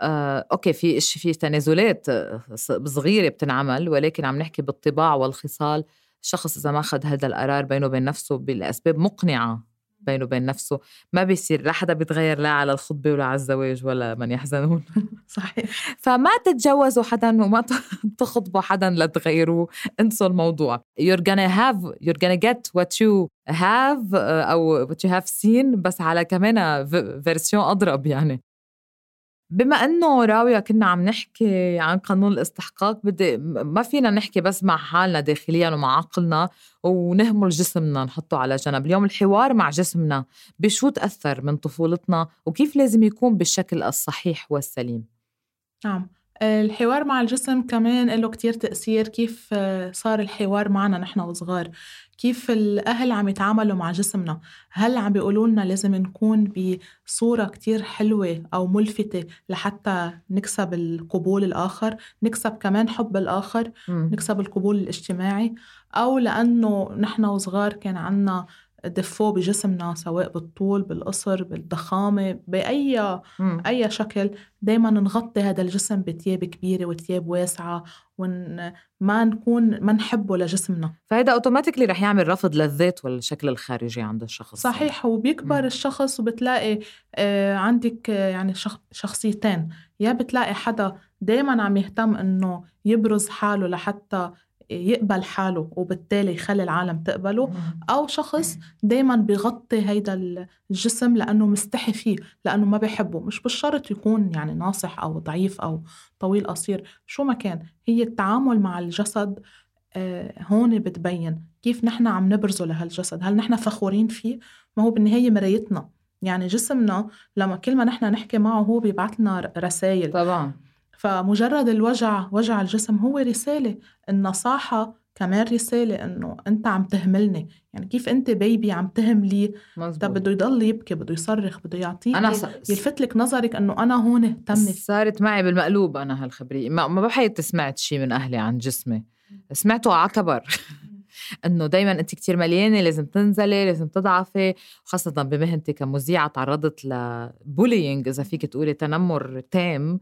[SPEAKER 1] آه، okay في في تنازلات آه، صغيرة بتنعمل ولكن عم نحكي بالطباع والخصال الشخص إذا ما أخذ هذا القرار بينه وبين نفسه بالأسباب مقنعة بينه وبين نفسه ما بيصير لا حدا بيتغير لا على الخطبة ولا على الزواج ولا من يحزنون.
[SPEAKER 2] صحيح.
[SPEAKER 1] فما تتجوزوا حدا وما تخطبوا حدا لتغيروه انسوا الموضوع. You're gonna have you're gonna get what you have أو what you have seen بس على كمان فيرسيون أضرب يعني. بما إنه راوية كنا عم نحكي عن قانون الاستحقاق بدي ما فينا نحكي بس مع حالنا داخليا ومع عقلنا ونهمل جسمنا نحطه على جنب. اليوم الحوار مع جسمنا بشو تأثر من طفولتنا وكيف لازم يكون بالشكل الصحيح والسليم؟
[SPEAKER 2] نعم. الحوار مع الجسم كمان له كتير تأثير كيف صار الحوار معنا نحن وصغار كيف الأهل عم يتعاملوا مع جسمنا هل عم بيقولوا لنا لازم نكون بصورة كتير حلوة أو ملفتة لحتى نكسب القبول الآخر نكسب كمان حب الآخر م. نكسب القبول الاجتماعي أو لأنه نحن وصغار كان عنا دفو بجسمنا سواء بالطول بالقصر بالضخامة بأي م. أي شكل دايما نغطي هذا الجسم بتياب كبيرة وتياب واسعة وما نكون ما نحبه لجسمنا
[SPEAKER 1] فهذا اوتوماتيكلي رح يعمل رفض للذات والشكل الخارجي عند الشخص
[SPEAKER 2] صحيح وبيكبر م. الشخص وبتلاقي آه عندك آه يعني شخصيتين يا بتلاقي حدا دايما عم يهتم إنه يبرز حاله لحتى يقبل حاله وبالتالي يخلي العالم تقبله أو شخص دايما بيغطي هيدا الجسم لأنه مستحي فيه لأنه ما بيحبه. مش بالشرط يكون يعني ناصح أو ضعيف أو طويل قصير. شو ما كان هي التعامل مع الجسد آه، هون بتبين كيف نحن عم نبرزه لهالجسد. هل نحن فخورين فيه؟ ما هو بالنهاية مرايتنا. يعني جسمنا لما كل ما نحن نحكي معه هو بيبعث لنا رسائل
[SPEAKER 1] طبعا.
[SPEAKER 2] فمجرد الوجع وجع الجسم هو رسالة. النصاحة كمان رسالة إنه أنت عم تهملني. يعني كيف أنت بيبي عم تهملي طب بده يضل يبكي بده يصرخ بده يعطيك أنا س... يلفت لك نظرك إنه أنا هون اهتمي
[SPEAKER 1] صارت معي بالمقلوب أنا هالخبرية. ما, ما بحياتي سمعت شيء من أهلي عن جسمي. سمعته عكبر إنه دائما أنت كتير مليانة لازم تنزلي لازم تضعفي. خاصة بمهنتي كمذيعة تعرضت ل bullying إذا فيك تقولي تنمر تام.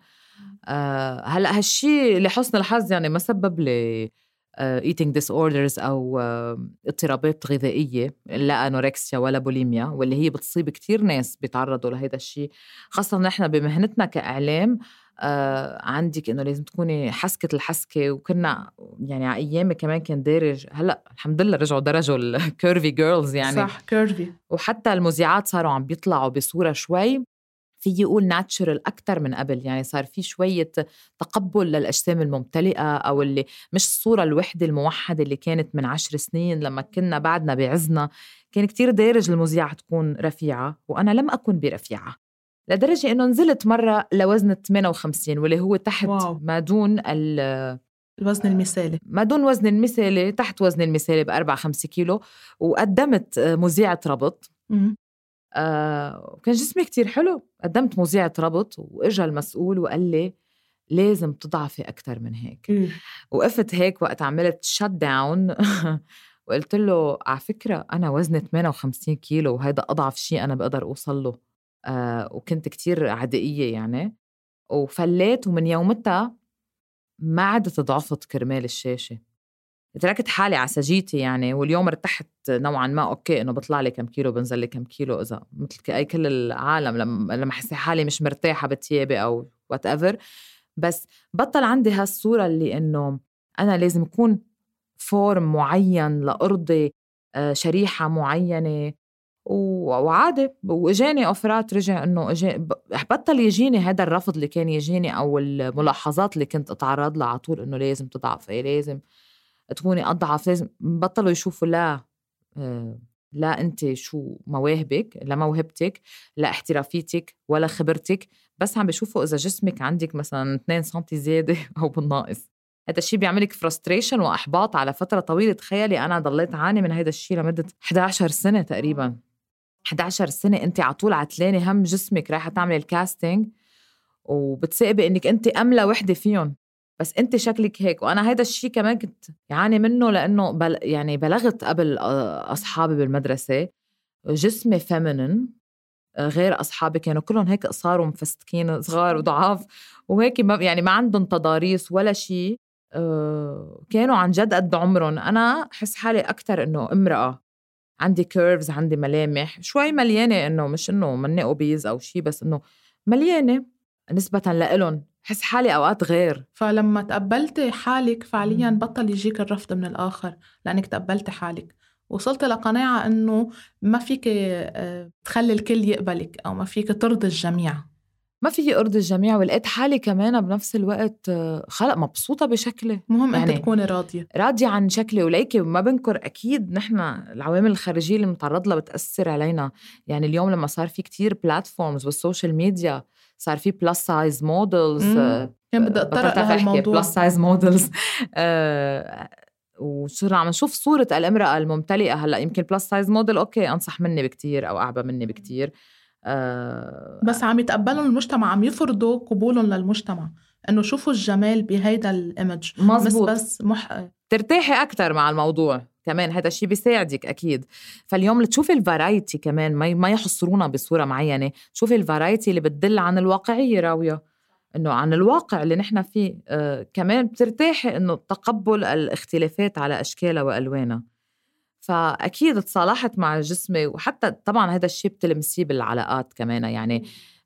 [SPEAKER 1] هلأ هالشيء لحسن الحظ يعني ما سبب لي eating disorders أو آه، اضطرابات غذائية لا anorexia ولا بوليميا واللي هي بتصيب كتير ناس بيتعرضوا لهذا الشيء خاصة نحن بمهنتنا كإعلام آه عندك إنه لازم تكوني حسكة الحسكة وكنا يعني على أيامي كمان كان دارج هلأ الحمد لله رجعوا درجوا ال curvy girls يعني.
[SPEAKER 2] صح curvy
[SPEAKER 1] وحتى المذيعات صاروا عم بيطلعوا بصورة شوي في يقول natural أكتر من قبل يعني صار في شوية تقبل للأجسام الممتلئة أو اللي مش الصورة الوحدة الموحدة اللي كانت من عشر سنين لما كنا بعدنا بعزّنا كان كتير دارج المذيعة تكون رفيعة وأنا لم أكن برفيعة لدرجة إنه نزلت مرة لوزن 58 واللي هو تحت wow. ما دون
[SPEAKER 2] الوزن المثالي
[SPEAKER 1] ما دون وزن المثالي تحت وزن المثالي ب 4 5 كيلو وقدمت مذيعة ربط آه كان جسمي كتير حلو. قدمت مذيعة ربط وإجا المسؤول وقال لي لازم تضعفي أكتر من هيك. وقفت هيك وقت عملت شت داون وقلت له على فكرة أنا وزني 58 كيلو وهذا أضعف شيء أنا بقدر أوصل له. آه وكنت كتير عدائية يعني. وفليت ومن يومتها ما عدت ضعفت كرمال الشاشة. تركت حالي على سجيتي يعني واليوم ارتحت نوعا ما okay إنه بطلع لي كم كيلو بنزل لي كم كيلو إذا مثل أي كل العالم لما لما أحس حالي مش مرتاحة بتيابي أو whatever بس بطل عندي هالصورة اللي إنه أنا لازم اكون form معين لأرضي آه، شريحة معينة. وعادي وإجاني offer ات رجع إنه بطل يجيني هذا الرفض اللي كان يجيني أو الملاحظات اللي كنت أتعرض لها على طول إنه لازم تضعفي لازم تكوني أضعف لازم بطلوا يشوفوا لا آه، لا أنت شو مواهبك لا موهبتك لا احترافيتك ولا خبرتك بس عم بيشوفوا إذا جسمك عندك مثلا 2 سم زيادة أو بالناقص. هذا الشيء بيعملك frustration وإحباط على فترة طويلة. تخيلي أنا ضليت عاني من هذا الشيء لمدة 11 سنة تقريبا. 11 سنة أنت على طول عتلانة هم جسمك رايحة تعملي ال casting وبتساقبي إنك أنت أملى وحدة فيهم. بس أنت شكلك هيك وأنا هذا الشيء كمان كنت يعاني منه لأنه بل يعني بلغت قبل أصحابي بالمدرسة جسمي feminine غير أصحابي كانوا كلهم هيك قصار ومفستكين صغار وضعاف وهيك ما يعني ما عندهم تضاريس ولا شيء كانوا عن جد قد عمرهم. أنا حس حالي أكثر إنه امرأة عندي curves عندي ملامح شوي مليانة إنه مش إنه مني obese أو شيء بس إنه مليانة. نسبة لإلهم حس حالي أوقات غير.
[SPEAKER 2] فلما تقبلتي حالك فعليا بطل يجيك الرفض من الآخر لأنك تقبلتي حالك. وصلت لقناعة أنه ما فيك آه، تخلي الكل يقبلك أو ما فيك ترضي الجميع.
[SPEAKER 1] ما في أرضي الجميع ولقيت حالي كمان بنفس الوقت آه، خلق مبسوطة بشكلي
[SPEAKER 2] مهم يعني انت تكوني راضية.
[SPEAKER 1] راضية عن شكلي وليكي وما بنكر أكيد نحن العوامل الخارجية اللي بنتعرض لها بتأثر علينا. يعني اليوم لما صار في كتير platforms وال social media صار في plus size models
[SPEAKER 2] كان بدي اتطرق لهالموضوع.
[SPEAKER 1] plus size models وصرنا عم نشوف صورة الامرأة الممتلئة هلأ يمكن plus size model okay أنصح مني بكتير أو أعبى مني بكتير.
[SPEAKER 2] أه بس عم يتقبلوا المجتمع عم يفرضوا قبولهم للمجتمع إنه شوفوا الجمال بهيدا ال image
[SPEAKER 1] مزبوط
[SPEAKER 2] بس بس مح...
[SPEAKER 1] ترتاحي أكثر مع الموضوع. كمان هذا الشيء بيساعدك أكيد. فاليوم لتشوفي الفرايتي كمان ما ما يحصرونا بصورة معينة. شوفي الفرايتي اللي بتدل عن الواقعية راوية. إنه عن الواقع اللي نحن فيه آه كمان بترتاحي إنه تقبل الاختلافات على أشكالها وألوانها. فأكيد تصالحت مع جسمي وحتى طبعا هذا الشيء بتلمسيه بالعلاقات كمان يعني.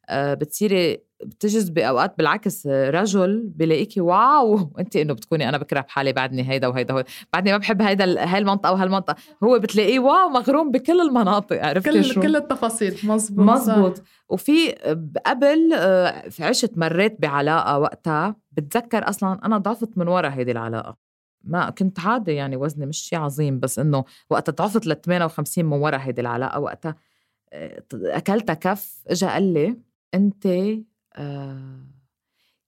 [SPEAKER 1] آه بتصيري بتجذبي اوقات بالعكس رجل بلاقيكي واو انت إنه بتكوني أنا بكره بحالي بعدني هيدا وهيدا وهيدا. بعدني ما بحب هيدا هاي المنطقة وهالمنطقه هو بتلاقيه واو مغروم بكل المناطق عرفتي
[SPEAKER 2] كل شو؟ كل التفاصيل مزبوط
[SPEAKER 1] مزبوط وفي قبل آه، عشت مريت بعلاقة وقتها بتذكر أصلا أنا ضعفت من ورا هيدي العلاقة ما كنت عادي يعني وزني مش شيء عظيم بس إنه وقتها ضعفت ل 58 من ورا هيدي العلاقة وقتها آه، أكلتها كف اجى قال لي انت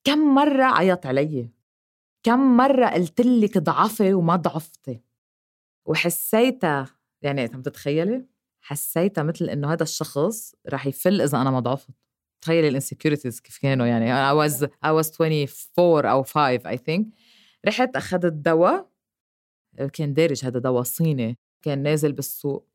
[SPEAKER 1] كم مرة عيط علي؟ كم مرة قلت لك ضعفي وما ضعفتي؟ وحسيتها يعني عم تتخيلي؟ حسيتها مثل إنه هذا الشخص رح يفل إذا أنا ما ضعفت. تخيلي الانسكيورتيز كيف كانوا يعني I was I was 24 أو 5 I think. رحت أخذت دواء كان دارج هذا دواء صيني كان نازل بالسوق.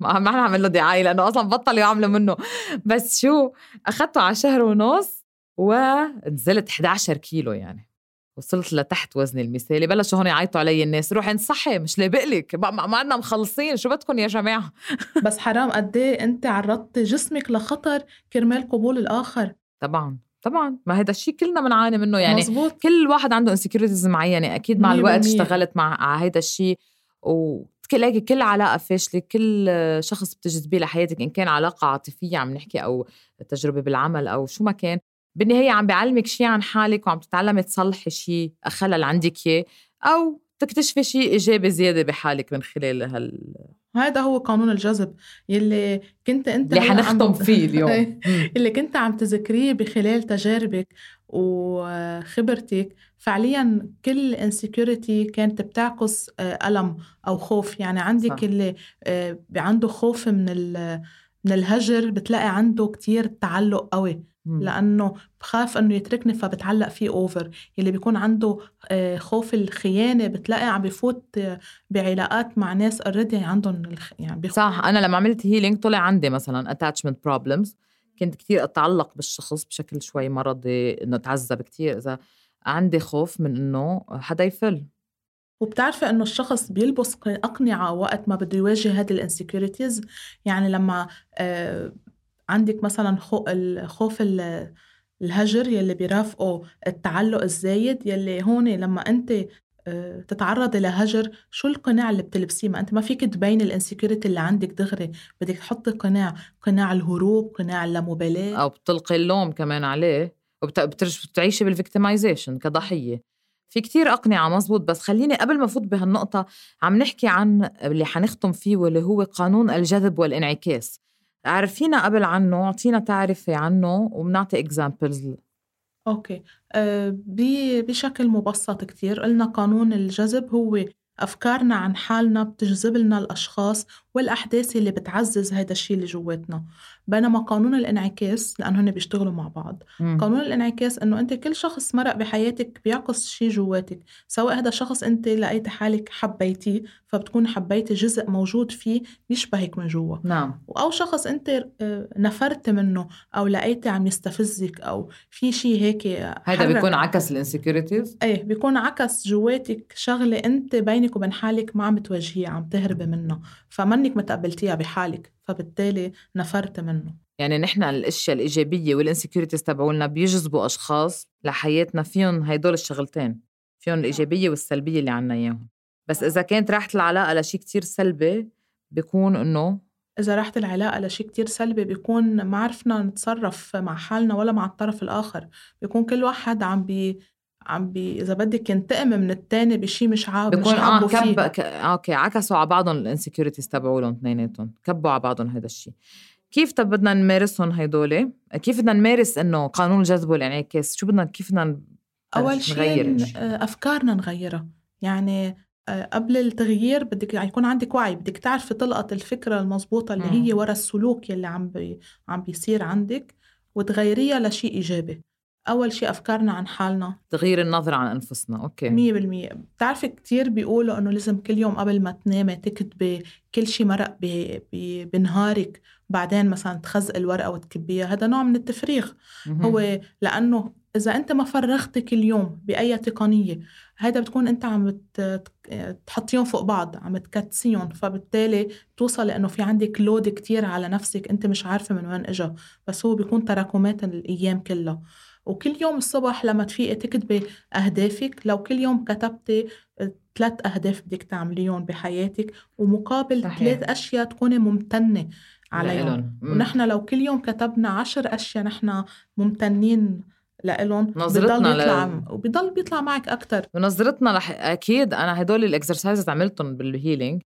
[SPEAKER 1] ما ما نعمل له دعاية لأنه أصلا بطلوا يعملوا منه. بس شو؟ اخذته على شهر ونص ونزلت 11 كيلو يعني. وصلت لتحت وزني المثالي. بلشوا هون يعيطوا علي الناس. روحي انصحي مش لابقلك ما, ما عندنا مخلصين. شو بدكم يا جماعة؟
[SPEAKER 2] بس حرام. قد إيه أنت عرضتي جسمك لخطر كرمال قبول الآخر؟
[SPEAKER 1] طبعا. طبعا. ما هذا الشيء كلنا بنعاني منه يعني.
[SPEAKER 2] مزبوط.
[SPEAKER 1] كل واحد عنده انسكيورتيز معينة. أكيد مع الوقت اشتغلت مع هذا الشيء و كل كل علاقة فاشلة كل شخص بتجذبيه لحياتك إن كان علاقة عاطفية عم نحكي أو تجربة بالعمل أو شو ما كان بالنهاية عم بيعلمك شيء عن حالك وعم تتعلمي تصلحي شيء خلل عندك إياه أو تكتشفي شيء إيجابي زيادة بحالك من خلال هال
[SPEAKER 2] هذا هو قانون الجذب يلي كنت أنت
[SPEAKER 1] اللي حنختم فيه اليوم.
[SPEAKER 2] اللي كنت عم تذكريه بخلال تجاربك وخبرتك فعليا كل انسكيورتي كانت بتعكس آه، ألم أو خوف. يعني عندك صح. اللي آه، عنده خوف من من الهجر بتلاقي عنده كتير تعلق قوي لأنه بخاف إنه يتركني فبتعلق فيه over يلي بيكون عنده آه، خوف الخيانة بتلاقي عم بفوت بعلاقات مع ناس already عندهم
[SPEAKER 1] يعني بيخ... صح. أنا لما عملت healing طلع عندي مثلا attachment problems كنت كتير أتعلق بالشخص بشكل شوي مرضي إنه تعذب كتير. إذا عندي خوف من إنه حدا يفل.
[SPEAKER 2] وبتعرفي إنه الشخص بيلبس اقنعه وقت ما بده يواجه هذه ال insecurities يعني لما آه عندك مثلا خوف الهجر يلي بيرافقه التعلق الزايد يلي هون لما أنت آه، تتعرضي لهجر شو القناع اللي بتلبسيه؟ ما أنت ما فيك تبين ال insecurity اللي عندك دغري. بدك تحطي قناع قناع الهروب قناع اللامبالاه
[SPEAKER 1] أو بتلقي اللوم كمان عليه. وبتعيشي بال victimization كضحية. في كتير أقنعة مزبوط بس خليني قبل ما فوت بهالنقطة عم نحكي عن اللي حنختم فيه واللي هو قانون الجذب والانعكاس. عرفينا قبل عنه أعطينا تعريف عنه وبنعطي examples
[SPEAKER 2] okay. أه بشكل مبسط كتير قلنا قانون الجذب هو أفكارنا عن حالنا بتجذب لنا الأشخاص والأحداث اللي بتعزز هذا الشيء اللي جواتنا. بينما قانون الانعكاس لأنه هن بيشتغلوا مع بعض. مم. قانون الانعكاس أنه أنت كل شخص مرق بحياتك بيعكس شيء جواتك سواء هذا شخص أنت لقيت حالك حبيتيه فبتكون حبيتي جزء موجود فيه بيشبهك من جوا.
[SPEAKER 1] نعم.
[SPEAKER 2] أو شخص أنت آه، نفرت منه أو لقيتي عم يستفزك أو في شيء هيك
[SPEAKER 1] هذا بيكون عكس الانسكيورتيز
[SPEAKER 2] إيه بيكون عكس جواتك شغلة أنت بينك وبين حالك ما عم تواجهيها عم تهربي منه فمنك متقبلتيها بحالك. فبالتالي نفرت منه.
[SPEAKER 1] يعني نحن الأشياء الإيجابية وال insecurities تبعولنا بيجذبوا أشخاص لحياتنا فيهم هيدول الشغلتين فيهم الإيجابية والسلبية اللي عنا إياهم. بس إذا كانت راحت العلاقة لشيء كتير سلبي بيكون إنه
[SPEAKER 2] إذا راحت العلاقة لشيء كتير سلبي بيكون ما عرفنا نتصرف مع حالنا ولا مع الطرف الآخر. بيكون كل واحد عم بي عم بي إذا بدك ينتقم من الثاني بشيء مش عاجبه
[SPEAKER 1] بيكون آه كب ك... okay عكسوا على بعضهم ال insecurities تبعولهم اثنيناتهم كبوا على بعضهم هذا الشيء كيف طب بدنا نمارسهم هيدول؟ كيف بدنا نمارس إنه قانون الجذب والانعكاس شو بدنا كيف بدنا
[SPEAKER 2] أول شيء أفكارنا نغيرها. يعني آه، قبل التغيير بدك يعني يكون عندك وعي بدك تعرفي تلقط الفكرة المضبوطة اللي هي ورا السلوك يلي عم بي عم بيصير عندك وتغيريها لشيء إيجابي. أول شيء أفكارنا عن حالنا.
[SPEAKER 1] تغيير النظرة عن أنفسنا أوكي.
[SPEAKER 2] مية بالمية. بتعرفي كتير بيقولوا أنه لازم كل يوم قبل ما تنامي تكتبي كل شيء مرق بنهارك بعدين مثلا تخزقي الورقة وتكبيها. هذا نوع من التفريغ. هو لأنه إذا أنت ما فرغت كل يوم بأي تقنية هذا بتكون أنت عم تحطيهم فوق بعض عم تكتسيهم فبالتالي توصل لأنه في عندك لود كتير على نفسك أنت مش عارفة من وين إجا. بس هو بيكون تراكمات الأيام كلها. وكل يوم الصبح لما تفيقي تكتبي أهدافك لو كل يوم كتبتي ثلاث أهداف بدك تعمليهم بحياتك ومقابل ثلاث أشياء تكوني ممتنة عليهم. ونحن لو كل يوم كتبنا عشر أشياء نحن ممتنين لإلهم نظرتنا بيطلع ل... وبضل بيطلع معك أكتر.
[SPEAKER 1] ونظرتنا رح أكيد أنا هدول ال exercises عملتهم بال healing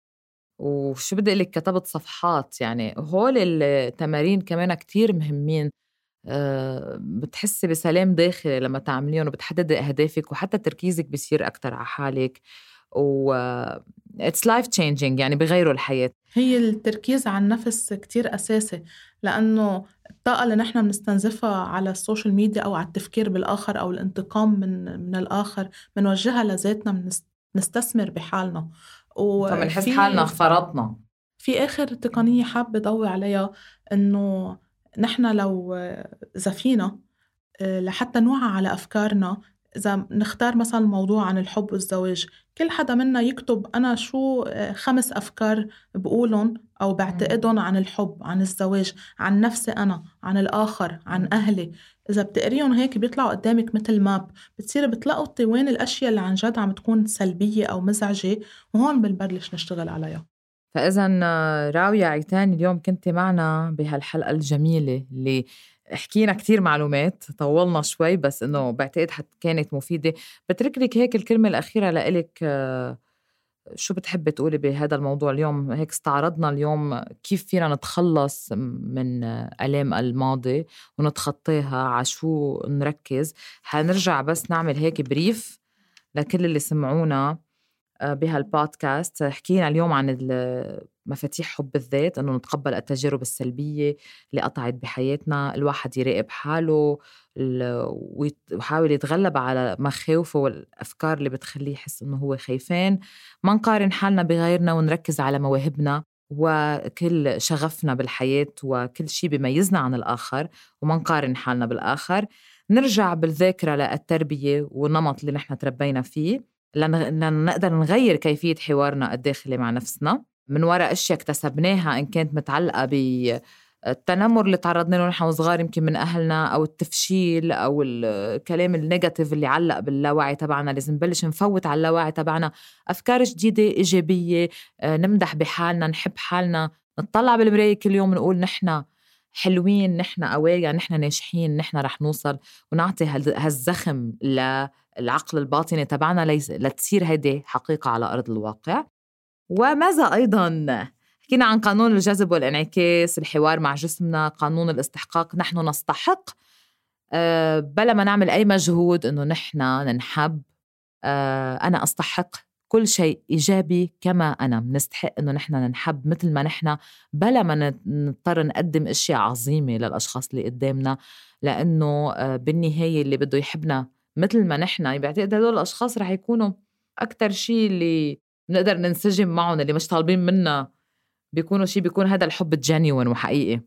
[SPEAKER 1] وشو بدي قلك كتبت صفحات يعني هول التمارين كمان كتير مهمين. آه، بتحسي بسلام داخلي لما تعمليهم وبتحددي أهدافك وحتى تركيزك بصير أكتر على حالك و it's life changing يعني بغيروا الحياة.
[SPEAKER 2] هي التركيز على النفس كتير أساسي لأنه الطاقة اللي نحن بنستنزفها على ال social media أو على التفكير بالآخر أو الانتقام من من الآخر بنوجهها لذاتنا بنستثمر بحالنا.
[SPEAKER 1] وبنحس حالنا فرطنا.
[SPEAKER 2] في آخر تقنية حابة ضوي عليها إنه نحن لو إذا فينا آه، لحتى نوعى على أفكارنا إذا نختار مثلا موضوع عن الحب والزواج كل حدا منا يكتب أنا شو آه، خمس أفكار بقولهم أو بعتقدهم عن الحب عن الزواج عن نفسي أنا عن الآخر عن أهلي. إذا بتقريهم هيك بيطلعوا قدامك مثل ماب بتصير بتلقطي وين الأشياء اللي عن جد عم تكون سلبية أو مزعجة وهون بنبلش نشتغل عليها.
[SPEAKER 1] فإذا آه، راوية عيتان اليوم كنت معنا بهالحلقة الجميلة اللي حكينا كتير معلومات طولنا شوي بس إنه بعتقد حت كانت مفيدة. بترك لك هيك الكلمة الأخيرة لإلك آه، شو بتحبي تقولي بهذا الموضوع اليوم؟ هيك استعرضنا اليوم كيف فينا نتخلص من آلام الماضي ونتخطاها على شو نركز. حنرجع بس نعمل هيك بريف لكل اللي سمعونا. آه، بهالبودكاست حكينا اليوم عن مفاتيح حب الذات إنه نتقبل التجارب السلبية اللي قطعت بحياتنا الواحد يراقب حاله ويحاول يتغلب على مخاوفه والأفكار اللي بتخليه يحس إنه هو خايفان. ما نقارن حالنا بغيرنا ونركز على مواهبنا وكل شغفنا بالحياة وكل شيء بيميزنا عن الآخر وما نقارن حالنا بالآخر. نرجع بالذاكرة للتربية والنمط اللي نحن تربينا فيه. لنقدر نغير كيفية حوارنا الداخلي مع نفسنا من وراء أشياء اكتسبناها إن كانت متعلقة ب التنمر اللي تعرضنا له نحن وصغار يمكن من أهلنا أو التفشيل أو الكلام النيجاتيف اللي علق باللاوعي تبعنا لازم نبلش نفوت على اللاوعي تبعنا. أفكار جديدة إيجابية آه، نمدح بحالنا نحب حالنا نطلع بالمراية كل يوم نقول نحن حلوين نحن قوايا نحن ناجحين نحن رح نوصل. ونعطي هالزخم للعقل الباطني تبعنا لتصير هيدي حقيقة على أرض الواقع. وماذا أيضا؟ حكينا عن قانون الجذب والإنعكاس الحوار مع جسمنا قانون الاستحقاق. نحن نستحق أه بلا ما نعمل أي مجهود إنه نحن ننحب. أه أنا أستحق. كل شيء إيجابي كما أنا. بنستحق إنه نحن ننحب مثل ما نحن بلا ما نضطر نقدم أشياء عظيمة للأشخاص اللي قدامنا. لأنه آه، بالنهاية اللي بده يحبنا مثل ما نحن بعتقد هدول الأشخاص رح يكونوا أكتر شيء اللي بنقدر ننسجم معهم اللي مش طالبين منا. بيكونوا شيء بيكون هذا الحب genuine وحقيقي.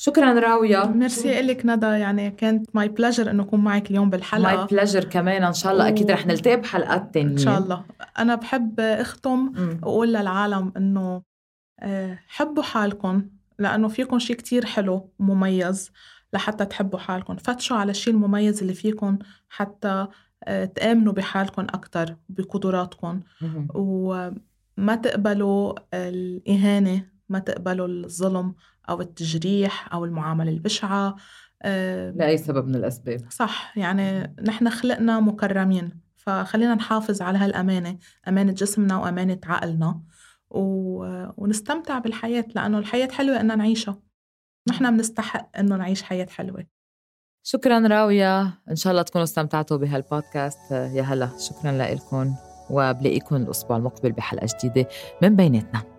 [SPEAKER 1] شكرا راوية.
[SPEAKER 2] ميرسي لك ندى يعني كانت my pleasure إنه أكون معك اليوم بالحلقة.
[SPEAKER 1] my pleasure كمان إن شاء الله. و... أكيد رح نلتقي بحلقات تانية.
[SPEAKER 2] إن شاء الله. أنا بحب أختم وأقول للعالم إنه آه، حبوا حالكم لأنه فيكم شيء كتير حلو ومميز لحتى تحبوا حالكم. فتشوا على الشيء المميز اللي فيكم حتى آه، تآمنوا بحالكم أكتر بقدراتكم. وما تقبلوا الإهانة ما تقبلوا الظلم. أو التجريح أو المعاملة البشعة
[SPEAKER 1] لأي سبب من الأسباب.
[SPEAKER 2] صح يعني نحن خلقنا مكرمين فخلينا نحافظ على هالأمانة أمانة جسمنا وأمانة عقلنا و... ونستمتع بالحياة لأنه الحياة حلوة إننا نعيشها. نحن بنستحق إنه نعيش حياة حلوة.
[SPEAKER 1] شكرا راوية. إن شاء الله تكونوا استمتعتوا بهالبودكاست. يا هلا شكرا لكم وبلاقيكم الأسبوع المقبل بحلقة جديدة من بيناتنا.